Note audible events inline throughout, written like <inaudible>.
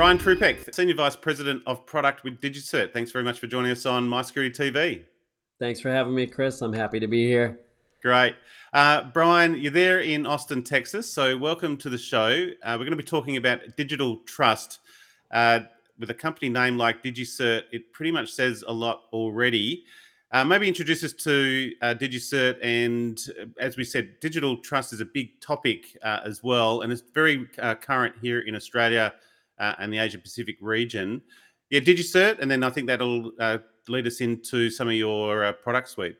Brian Trzupek, Senior Vice President of Product with DigiCert. Thanks very much for joining us on My Security TV. Thanks for having me, Chris. I'm happy to be here. Great. Uh, Brian, you're there in Austin, Texas. So, welcome to the show. Uh, we're going to be talking about digital trust. Uh, with a company name like DigiCert, it pretty much says a lot already. Uh, maybe introduce us to uh, DigiCert, and uh, as we said, digital trust is a big topic uh, as well, and it's very uh, current here in Australia uh, and the Asia Pacific region. Yeah, DigiCert, and then I think that'll lead us into some of your product suite.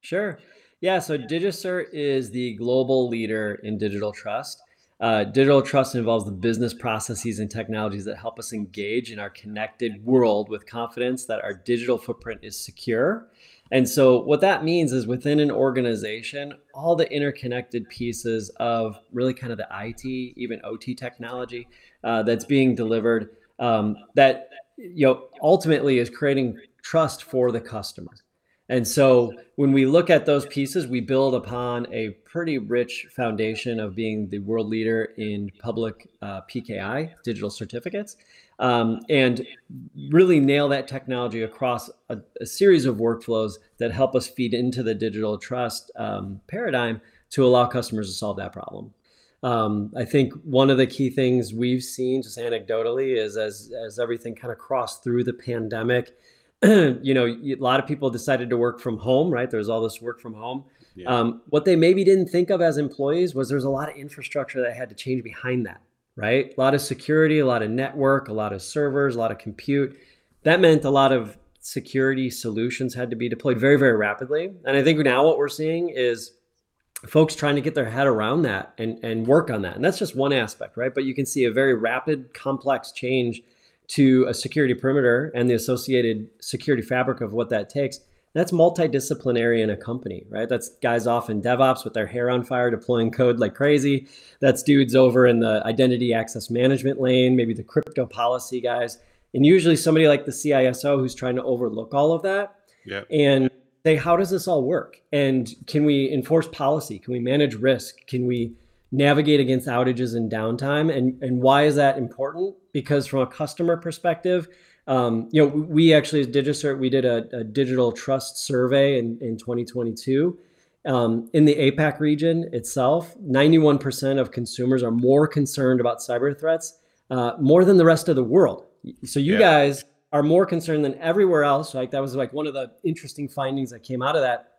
Sure. Yeah, so DigiCert is the global leader in digital trust. Uh, digital trust involves the business processes and technologies that help us engage in our connected world with confidence that our digital footprint is secure. And so, what that means is within an organization, all the interconnected pieces of really kind of the IT, even OT technology uh, that's being delivered, um, that you know ultimately is creating trust for the customer. And so when we look at those pieces, we build upon a pretty rich foundation of being the world leader in public uh, PKI, digital certificates, um, and really nail that technology across a, a, series of workflows that help us feed into the digital trust um, paradigm to allow customers to solve that problem. Um, I think one of the key things we've seen, just anecdotally, is as as everything kind of crossed through the pandemic <clears throat> you know, a lot of people decided to work from home, right? There's all this work from home. Yeah. Um, what they maybe didn't think of as employees was there's a lot of infrastructure that had to change behind that, right? A lot of security, a lot of network, a lot of servers, a lot of compute. That meant a lot of security solutions had to be deployed very, very rapidly. And I think now what we're seeing is folks trying to get their head around that and, and work on that. And that's just one aspect, right? But you can see a very rapid, complex change to a security perimeter and the associated security fabric of what that takes that's multidisciplinary in a company, right? That's guys off in DevOps with their hair on fire deploying code like crazy. That's dudes over in the identity access management lane, maybe the crypto policy guys, and usually somebody like the CISO who's trying to overlook all of that. Yeah. And say, how does this all work? And can we enforce policy? Can we manage risk? Can we navigate against outages and downtime? And and why is that important? because from a customer perspective, um, you know, we actually DigiCert, we did a, a digital trust survey in, in 2022. Um, in the APAC region itself, 91% of consumers are more concerned about cyber threats uh, more than the rest of the world. So you yeah. guys are more concerned than everywhere else. Like that was like one of the interesting findings that came out of that.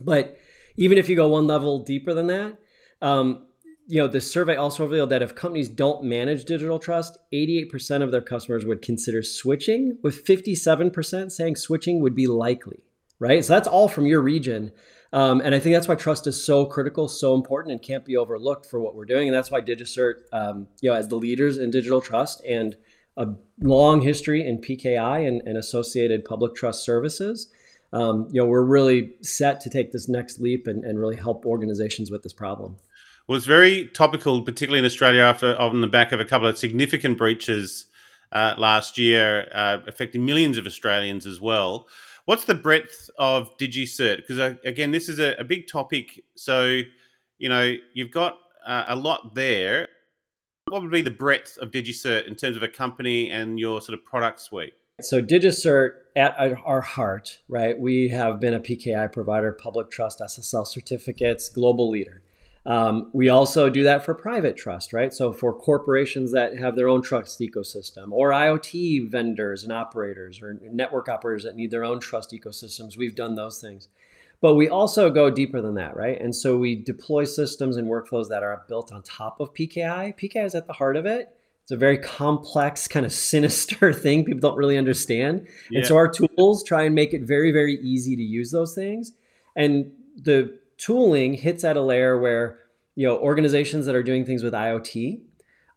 But even if you go one level deeper than that, um, you know, the survey also revealed that if companies don't manage digital trust, 88% of their customers would consider switching, with 57% saying switching would be likely, right? So that's all from your region. Um, and I think that's why trust is so critical, so important, and can't be overlooked for what we're doing. And that's why DigiCert, um, you know, as the leaders in digital trust and a long history in PKI and, and associated public trust services, um, you know, we're really set to take this next leap and, and really help organizations with this problem. It's very topical, particularly in Australia, after on the back of a couple of significant breaches uh, last year, uh, affecting millions of Australians as well. What's the breadth of DigiCert? Because uh, again, this is a, a, big topic. So, you know, you've got uh, a lot there. What would be the breadth of DigiCert in terms of a company and your sort of product suite? So DigiCert at our heart, right? We have been a PKI provider, public trust SSL certificates, global leader. Um, we also do that for private trust, right? So for corporations that have their own trust ecosystem, or IoT vendors and operators, or network operators that need their own trust ecosystems, we've done those things. But we also go deeper than that, right? And so we deploy systems and workflows that are built on top of PKI. PKI is at the heart of it. It's a very complex, kind of sinister <laughs> thing people don't really understand. Yeah. And so our tools try and make it very, very easy to use those things. And the tooling hits at a layer where you know organizations that are doing things with IoT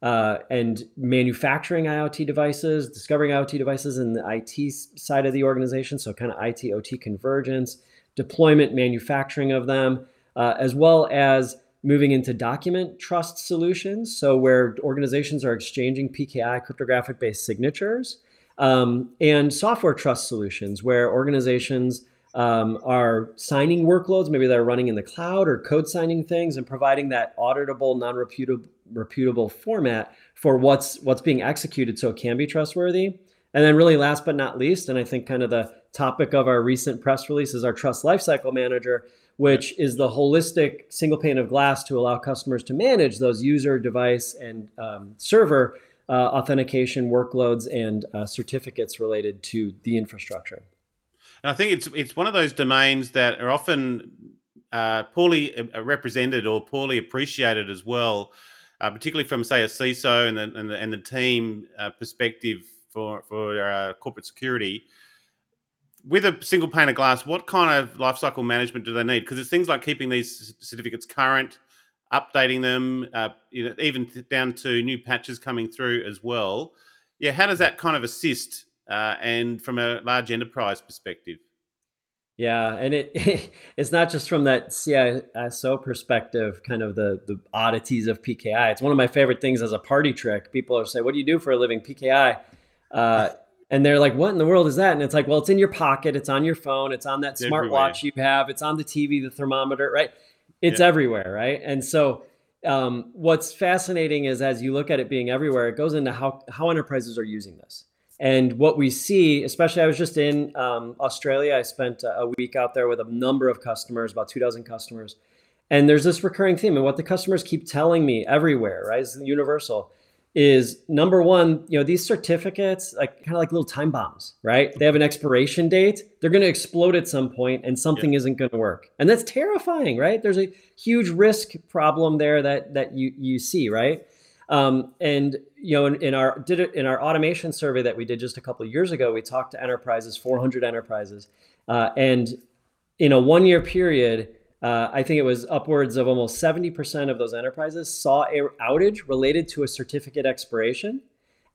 uh, and manufacturing IoT devices, discovering IoT devices in the IT side of the organization, so kind of IT OT convergence, deployment, manufacturing of them, uh, as well as moving into document trust solutions, so where organizations are exchanging PKI cryptographic based signatures, um, and software trust solutions, where organizations um, are signing workloads, maybe they're running in the cloud or code signing things and providing that auditable, non-repeatable, reputable format for what's what's being executed so it can be trustworthy. And then really last but not least, and I think kind of the topic of our recent press release is our trust lifecycle manager, which is the holistic single pane of glass to allow customers to manage those user device and um, server uh, authentication workloads and uh, certificates related to the infrastructure. And I think it's it's one of those domains that are often uh, poorly uh, represented or poorly appreciated as well, uh, particularly from say a CISO and the and the, and the team uh, perspective for for corporate security. With a single pane of glass, what kind of lifecycle management do they need? Because it's things like keeping these certificates current, updating them, uh, you know, even down to new patches coming through as well. Yeah, how does that kind of assist? Uh, and from a large enterprise perspective. Yeah, and it <laughs> it's not just from that CISO perspective, kind of the the oddities of PKI. It's one of my favorite things as a party trick. People are say, "What do you do for a living?" PKI, uh, <laughs> and they're like, "What in the world is that?" And it's like, "Well, it's in your pocket. It's on your phone. It's on that smartwatch you have. It's on the TV, the thermometer, right? It's yeah. everywhere, right?" And so, um, what's fascinating is as you look at it being everywhere, it goes into how how enterprises are using this. And what we see, especially, I was just in um, Australia. I spent a week out there with a number of customers, about two dozen customers. And there's this recurring theme. And what the customers keep telling me everywhere, right, is universal, is number one, you know, these certificates, like kind of like little time bombs, right? They have an expiration date. They're going to explode at some point and something yeah. isn't going to work. And that's terrifying, right? There's a huge risk problem there that that you you see, right? Um, and you know, in, in, our did it in our automation survey that we did just a couple of years ago, we talked to enterprises, 400 enterprises, uh, and in a one-year period, uh, I think it was upwards of almost 70% of those enterprises saw a outage related to a certificate expiration,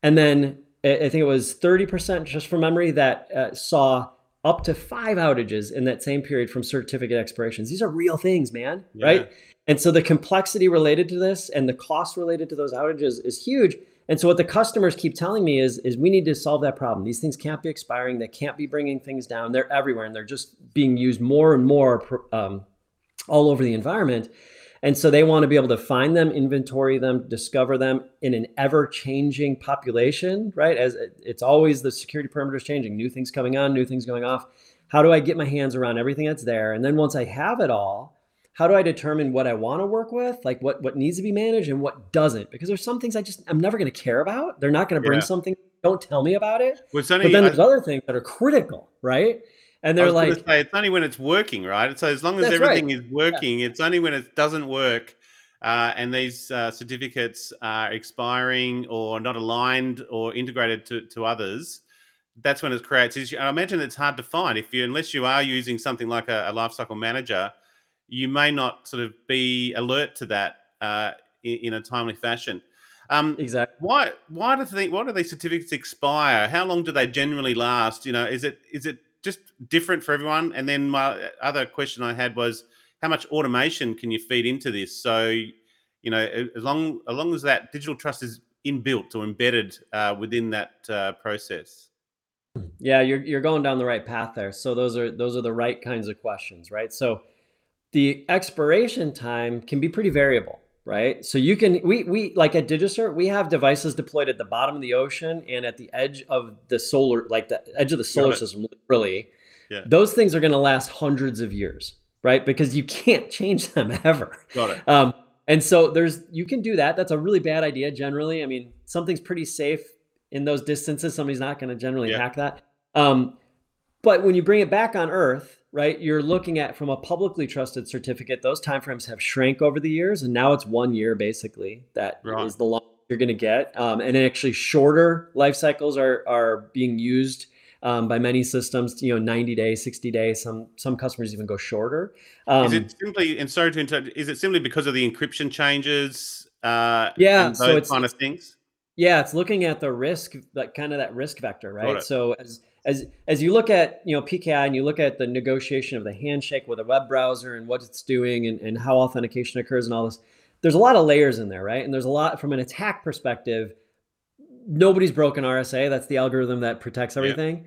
and then I think it was 30% just from memory that uh, saw up to five outages in that same period from certificate expirations. These are real things, man, yeah. right? And so the complexity related to this and the cost related to those outages is huge. And so what the customers keep telling me is, is we need to solve that problem. These things can't be expiring. They can't be bringing things down. They're everywhere and they're just being used more and more um, all over the environment. And so they want to be able to find them, inventory them, discover them in an ever changing population, right? As it's always the security perimeter is changing, new things coming on, new things going off. How do I get my hands around everything that's there? And then once I have it all, how do I determine what I want to work with, like what what needs to be managed and what doesn't? Because there's some things I just I'm never going to care about. They're not going to bring yeah. something. Don't tell me about it. Well, only, but then there's I, other things that are critical, right? And they're like, say, it's only when it's working, right? So as long as everything right. is working, yeah. it's only when it doesn't work, uh, and these uh, certificates are expiring or not aligned or integrated to, to others. That's when it creates issue. I imagine it's hard to find if you, unless you are using something like a, a lifecycle manager you may not sort of be alert to that uh, in, in, a timely fashion. Um, exactly. Why? Why do they? Why do these certificates expire? How long do they generally last? You know, is it is it just different for everyone? And then my other question I had was, how much automation can you feed into this? So, you know, as long as long as that digital trust is inbuilt or embedded uh, within that uh, process. Yeah, you're you're going down the right path there. So those are those are the right kinds of questions, right? So the expiration time can be pretty variable, right? So you can we we like at DigiCert, we have devices deployed at the bottom of the ocean and at the edge of the solar, like the edge of the solar system, really. Yeah. Those things are going to last hundreds of years, right? Because you can't change <laughs> them ever. Got it. Um, and so there's you can do that. That's a really bad idea generally. I mean, something's pretty safe in those distances. Somebody's not going to generally yeah. hack that. Um, but when you bring it back on Earth, right? You're looking at from a publicly trusted certificate, those timeframes have shrank over the years, and now it's one year basically. That right. is the long you're going to get, um, and actually shorter life cycles are are being used. Um, by many systems, you know, 90 days, 60 days. Some some customers even go shorter. Um, is it simply and sorry to interrupt? Is it simply because of the encryption changes? Uh, yeah, so it's kind of things. Yeah, it's looking at the risk, like kind of that risk vector, right? So as as as you look at you know PKI and you look at the negotiation of the handshake with a web browser and what it's doing and, and how authentication occurs and all this, there's a lot of layers in there, right? And there's a lot from an attack perspective. Nobody's broken RSA. That's the algorithm that protects everything.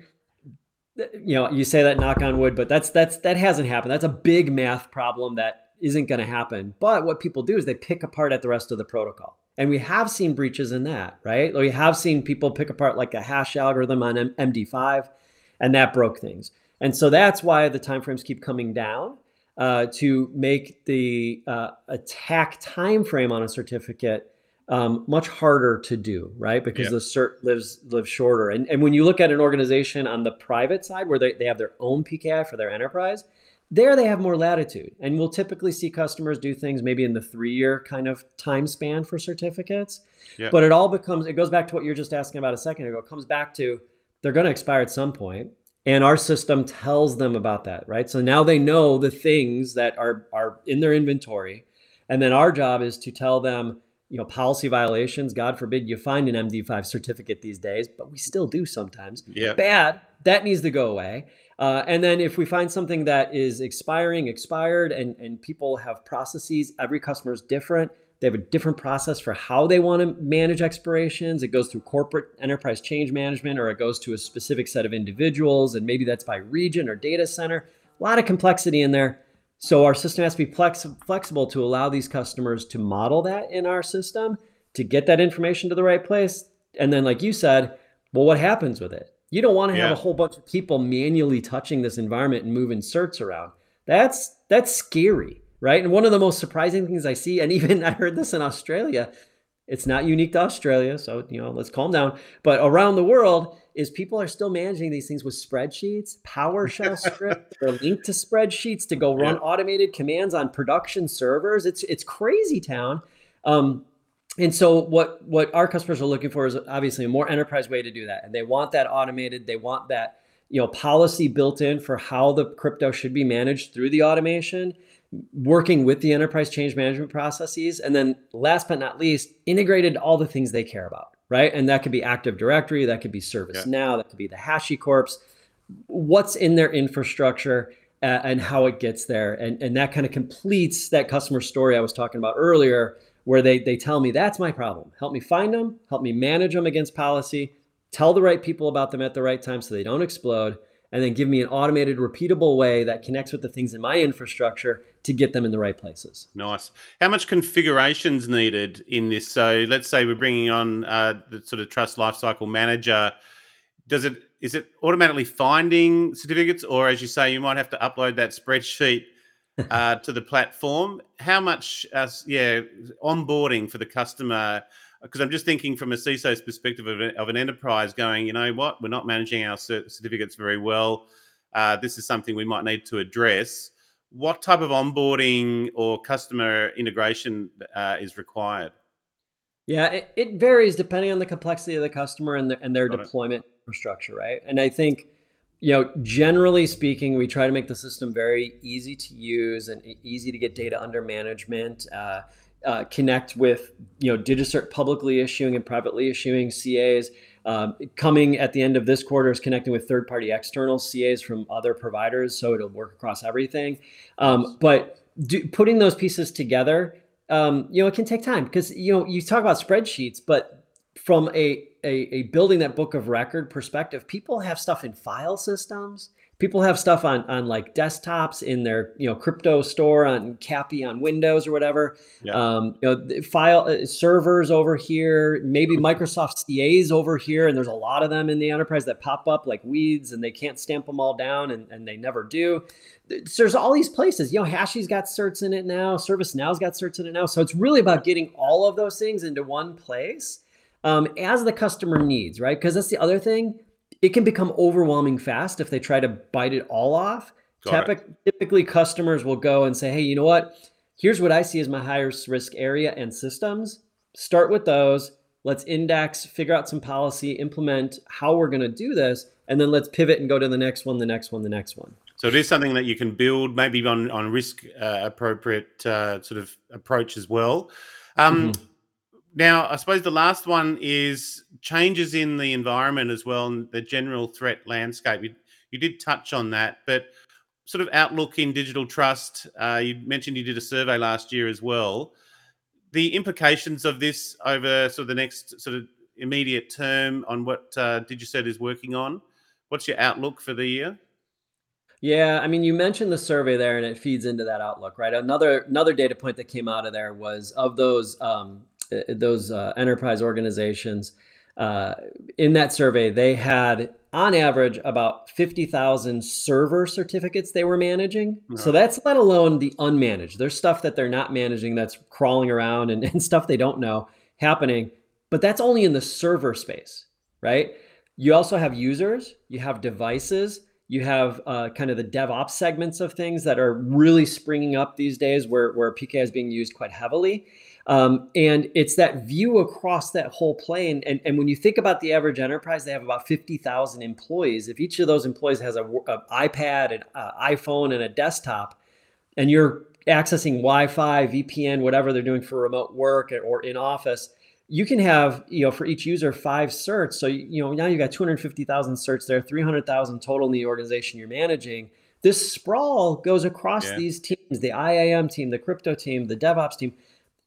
Yeah. You know, you say that knock on wood, but that's that's that hasn't happened. That's a big math problem that isn't going to happen. But what people do is they pick apart at the rest of the protocol, And we have seen breaches in that, right? We have seen people pick apart like a hash algorithm on MD5, and that broke things. And so that's why the timeframes keep coming down uh, to make the uh, attack time frame on a certificate um, much harder to do, right? Because the cert lives lives shorter. And and when you look at an organization on the private side where they, they have their own PKI for their enterprise, there they have more latitude. And we'll typically see customers do things maybe in the three year kind of time span for certificates. But it all becomes it goes back to what you're just asking about a second ago. It comes back to they're going to expire at some point and our system tells them about that right so now they know the things that are are in their inventory and then our job is to tell them you know policy violations god forbid you find an md5 certificate these days but we still do sometimes. Yeah. Bad that needs to go away. Uh, and then if we find something that is expiring expired and and people have processes every customer is different they have a different process for how they want to manage expirations. It goes through corporate enterprise change management or it goes to a specific set of individuals and maybe that's by region or data center. A lot of complexity in there so our system has to be flex- flexible to allow these customers to model that in our system to get that information to the right place. And then, like you said, well, what happens with it? You don't want to have Yeah. a whole bunch of people manually touching this environment and moving certs around. That's that's scary, right? And one of the most surprising things I see, and <laughs> even I heard this in Australia, it's not unique to Australia, so you know, let's calm down. But around the world, is people are still managing these things with spreadsheets, PowerShell <laughs> scripts, or linked to spreadsheets to go run Yeah. automated commands on production servers. It's it's crazy town. Um, and so what what our customers are looking for is obviously a more enterprise way to do that, and they want that automated. They want that you know policy built in for how the crypto should be managed through the automation working with the enterprise change management processes and then last but not least integrated all the things they care about right? And that could be active directory that could be ServiceNow that could be the HashiCorps what's in their infrastructure uh, and how it gets there. And and that kind of completes that customer story i was talking about earlier where they they tell me that's my problem. Help me find them help me manage them against policy tell the right people about them at the right time so they don't explode and then give me an automated repeatable way that connects with the things in my infrastructure to get them in the right places Nice. How much configuration's needed in this? So let's say we're bringing on uh, the sort of trust lifecycle manager. Does it is it automatically finding certificates, or as you say, you might have to upload that spreadsheet <laughs> uh, to the platform? How much, uh, yeah, onboarding for the customer? Because I'm just thinking from a CISO's perspective of, a- of an enterprise, going, you know what, we're not managing our cer- certificates very well. Uh, this is something we might need to address what type of onboarding or customer integration uh, is required? Yeah, it, it varies depending on the complexity of the customer and, the, and their Got it. deployment infrastructure, right? And I think, you know, generally speaking, we try to make the system very easy to use and easy to get data under management. Uh, uh, connect with you know DigiCert publicly issuing and privately issuing CAs. Um, coming at the end of this quarter is connecting with third-party external CAs from other providers, so it'll work across everything. Um, but do, putting those pieces together, um, you know, it can take time because you know you talk about spreadsheets, but from a, a a building that book of record perspective, people have stuff in file systems. People have stuff on on like desktops in their you know crypto store on CAPI on Windows or whatever. Yeah. Um, you know, file uh, servers over here, maybe Microsoft CAs over here, and there's a lot of them in the enterprise that pop up like weeds, and they can't stamp them all down, and, and they never do. There's there's all these places. You know, Hashi's got certs in it now. ServiceNow's got certs in it now. So it's really about getting all of those things into one place um, as the customer needs, right? Because that's the other thing. It can become overwhelming fast if they try to bite it all off. Typic- Typically, customers will go and say, "Hey, you know what? Here's what I see as my highest risk area and systems. Start with those. Let's index, figure out some policy, implement how we're going to do this, and then let's pivot and go to the next one, the next one, the next one." So it is something that you can build, maybe on on risk uh, appropriate uh, sort of approach as well. Um, Mhm. Now, I suppose the last one is changes in the environment as well, and the general threat landscape. You, you did touch on that, but sort of outlook in digital trust. Uh, you mentioned you did a survey last year as well. The implications of this over sort of the next sort of immediate term on what uh, DigiCert is working on. What's your outlook for the year? Yeah, I mean, you mentioned the survey there, and it feeds into that outlook, right? Another another data point that came out of there was of those um, those uh, enterprise organizations, uh, in that survey, they had on average about 50,000 server certificates they were managing. So that's let alone the unmanaged. There's stuff that they're not managing that's crawling around and, <laughs> and stuff they don't know happening, but that's only in the server space, right? You also have users, you have devices, you have uh, kind of the DevOps segments of things that are really springing up these days where, where PKI is being used quite heavily. Um, and it's that view across that whole plane. And, and when you think about the average enterprise, they have about 50,000 employees. If each of those employees has a, a iPad, an uh, iPhone, and a desktop, and you're accessing Wi-Fi, VPN, whatever they're doing for remote work or in office, you can have, you know, for each user five certs. So, you know, now you've got 250,000 certs there, 300,000 total in the organization you're managing. This sprawl goes across yeah. these teams, the IAM team, the crypto team, the DevOps team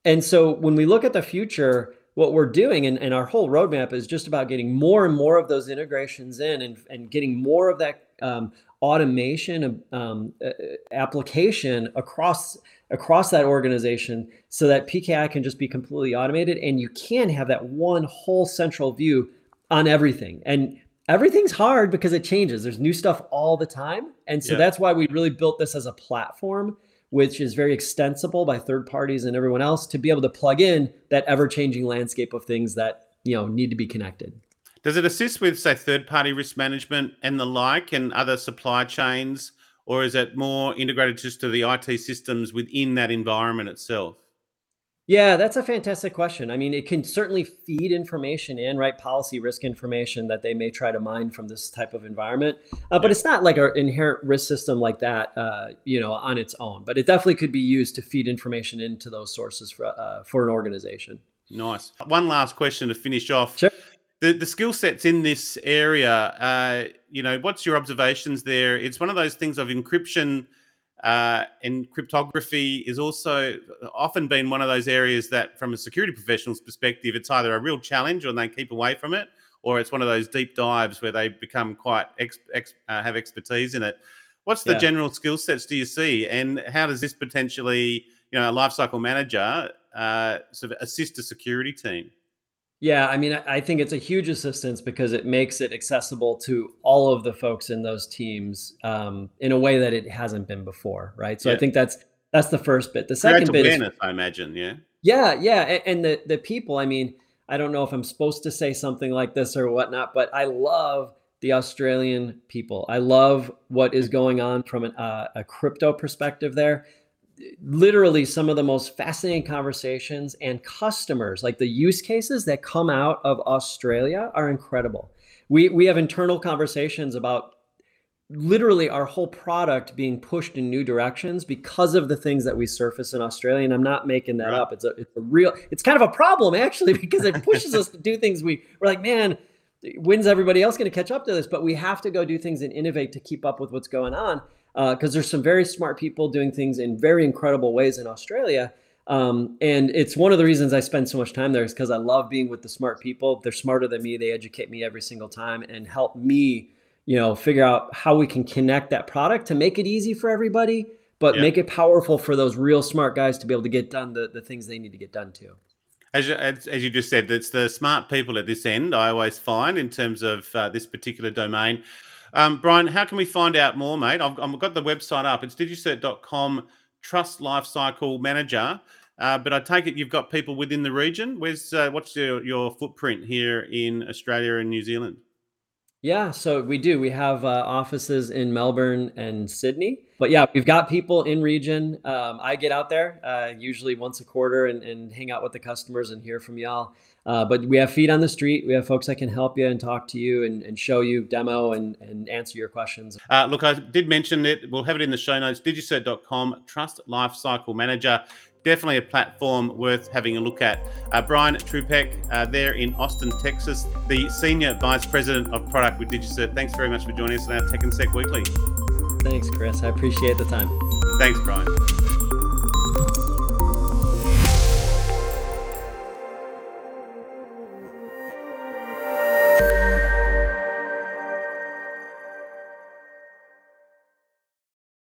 and so when we look at the future, what we're doing and, and our whole roadmap is just about getting more and more of those integrations in and, and getting more of that um, automation um, uh, application across across that organization so that PKI can just be completely automated and you can have that one whole central view on everything. And everything's hard because it changes. There's new stuff all the time. And so yeah. that's why we really built this as a platform which is very extensible by third parties and everyone else to be able to plug in that ever-changing landscape of things that you know need to be connected. Does it assist with say third-party risk management and the like and other supply chains or is it more integrated just to the IT systems within that environment itself? Yeah, that's a fantastic question. I mean, it can certainly feed information in, right? Policy risk information that they may try to mine from this type of environment. Uh, but it's not like an inherent risk system like that, uh, you know, on its own. But it definitely could be used to feed information into those sources for uh, for an organization. Nice. One last question to finish off. Sure. The, the skill sets in this area, uh, you know, what's your observations there? It's one of those things of encryption uh, and cryptography is also often been one of those areas that, from a security professional's perspective, it's either a real challenge or they keep away from it, or it's one of those deep dives where they become quite ex, ex, uh, have expertise in it. What's the yeah. general skill sets do you see, and how does this potentially, you know, a lifecycle manager uh, sort of assist a security team? Yeah, I mean, I think it's a huge assistance because it makes it accessible to all of the folks in those teams um, in a way that it hasn't been before, right? So yeah. I think that's that's the first bit. The second bit awareness, is, I imagine, yeah. Yeah, yeah, and, and the the people. I mean, I don't know if I'm supposed to say something like this or whatnot, but I love the Australian people. I love what is going on from an, uh, a crypto perspective there literally some of the most fascinating conversations and customers like the use cases that come out of australia are incredible. We we have internal conversations about literally our whole product being pushed in new directions because of the things that we surface in australia and i'm not making that right. up. It's a it's a real it's kind of a problem actually <laughs> because it pushes us to do things we we're like man when's everybody else going to catch up to this? But we have to go do things and innovate to keep up with what's going on because uh, there's some very smart people doing things in very incredible ways in Australia. Um, and it's one of the reasons I spend so much time there is because I love being with the smart people. They're smarter than me. They educate me every single time and help me, you know, figure out how we can connect that product to make it easy for everybody, but yeah. make it powerful for those real smart guys to be able to get done the, the things they need to get done too. As, as, as you just said, it's the smart people at this end I always find in terms of uh, this particular domain. Um, Brian, how can we find out more, mate? I've, I've got the website up. It's digicert.com trust lifecycle manager. Uh, but I take it you've got people within the region. Where's uh, what's your, your footprint here in Australia and New Zealand? Yeah, so we do. We have uh, offices in Melbourne and Sydney. But yeah, we've got people in region. Um, I get out there uh, usually once a quarter and, and hang out with the customers and hear from y'all. Uh, but we have feet on the street. We have folks that can help you and talk to you and, and show you, demo, and, and answer your questions. Uh, look, I did mention it. We'll have it in the show notes. Digicert.com, Trust Lifecycle Manager. Definitely a platform worth having a look at. Uh, Brian Trzupek, uh, there in Austin, Texas, the Senior Vice President of Product with Digicert. Thanks very much for joining us on our Tech and Sec Weekly. Thanks, Chris. I appreciate the time. Thanks, Brian.